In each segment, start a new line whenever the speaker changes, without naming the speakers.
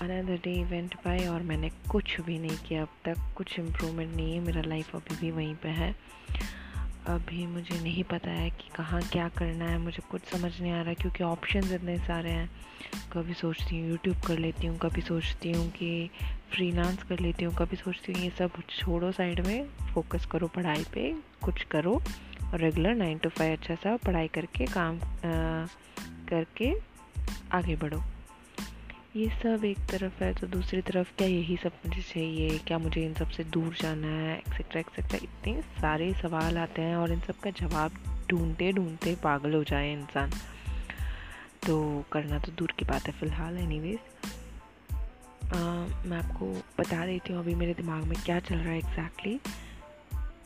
Another day event bye और मैंने कुछ भी नहीं किया अब तक। कुछ इम्प्रूवमेंट नहीं है मेरा लाइफ अभी भी वहीं पे है। अभी मुझे नहीं पता है कि कहाँ क्या करना है मुझे कुछ समझ नहीं आ रहा क्योंकि ऑप्शन इतने सारे हैं। कभी सोचती हूँ यूट्यूब कर लेती हूँ कभी सोचती हूँ कि फ्रीलांस कर लेती हूँ कभी सोचती हूँ ये सब छोड़ो साइड में। फोकस करो पढ़ाई पे कुछ करो। और रेगुलर नाइन टू फाइव अच्छा सा पढ़ाई करके काम आ, करके आगे बढ़ो। ये सब एक तरफ़ है तो दूसरी तरफ़ क्या यही सब मुझे चाहिए? क्या मुझे इन सबसे दूर जाना है? एक्सेट्रा एक्सेट्रा इतने सारे सवाल आते हैं और इन सब का जवाब ढूंढते ढूंढते पागल हो जाए इंसान। तो करना तो दूर की बात है फ़िलहाल एनीवेज मैं आपको बता देती हूँ अभी मेरे दिमाग में क्या चल रहा है एग्जैक्टली exactly.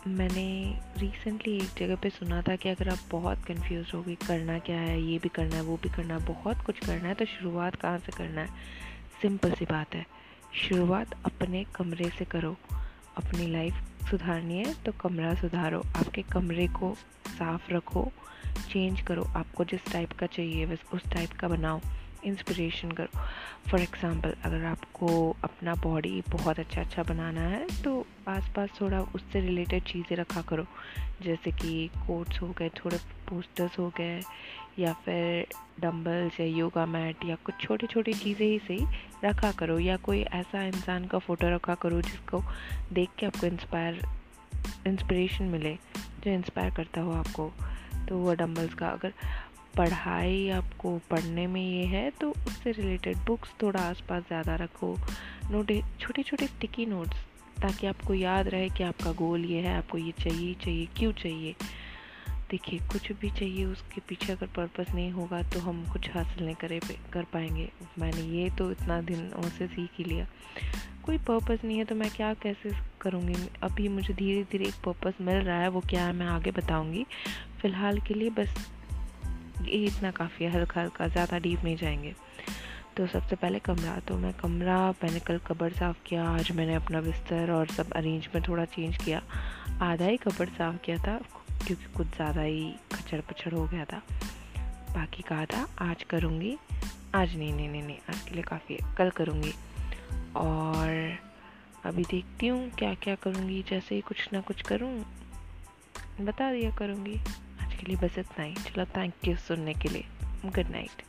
मैंने रिसेंटली एक जगह पे सुना था कि अगर आप बहुत कंफ्यूज हो गई करना क्या है, ये भी करना है, वो भी करना है, बहुत कुछ करना है तो शुरुआत कहाँ से करना है? सिंपल सी बात है। शुरुआत अपने कमरे से करो। अपनी लाइफ सुधारनी है तो कमरा सुधारो। आपके कमरे को साफ़ रखो। चेंज करो। आपको जिस टाइप का चाहिए बस उस टाइप का बनाओ। इंस्पिरेशन करो। फॉर एग्ज़ाम्पल अगर आपको अपना बॉडी बहुत अच्छा अच्छा बनाना है तो आसपास थोड़ा उससे रिलेटेड चीज़ें रखा करो। जैसे कि कोट्स हो गए, थोड़े पोस्टर्स हो गए, या फिर डम्बल्स या योगा मैट या कुछ छोटी छोटी चीज़ें ही सही रखा करो, या कोई ऐसा इंसान का फ़ोटो रखा करो जिसको देख के आपको इंस्पायर इंस्पिरेशन मिले, जो इंस्पायर करता हो आपको। तो वो डम्बल्स का अगर पढ़ाई आपको पढ़ने में ये है तो उससे रिलेटेड बुक्स थोड़ा आसपास ज़्यादा रखो। नोटे छोटे छोटे टिकी नोट्स ताकि आपको याद रहे कि आपका गोल ये है, आपको ये चाहिए चाहिए, क्यों चाहिए। देखिए, कुछ भी चाहिए, उसके पीछे अगर पर्पस नहीं होगा तो हम कुछ हासिल नहीं करे कर पाएँगे। मैंने ये तो इतना दिन से सीख ही लिया। कोई पर्पस नहीं है तो मैं क्या कैसे करूँगी? अभी मुझे धीरे धीरे एक पर्पस मिल रहा है, वो क्या है, मैं आगे बताऊँगी। फ़िलहाल के लिए बस ये इतना काफ़ी है, हल्का हल्का, ज़्यादा डीप नहीं जाएँगे। तो सबसे पहले कमरा तो मैं कमरा, मैंने कल कबर साफ़ किया, आज मैंने अपना बिस्तर और सब अरेंजमेंट थोड़ा चेंज किया। आधा ही कबर साफ़ किया था, क्योंकि कुछ ज़्यादा ही खचड़ पछड़ हो गया था। बाकी का आधा आज करूँगी। आज नहीं नहीं नहीं नहीं, आज के लिए काफ़ी है, कल करूँगी। और अभी देखती हूँ क्या क्या करूँगी, जैसे ही कुछ ना कुछ करूँ, बता दिया करूँगी। के लिए बस इतना ही चलो थैंक यू सुनने के लिए। Good night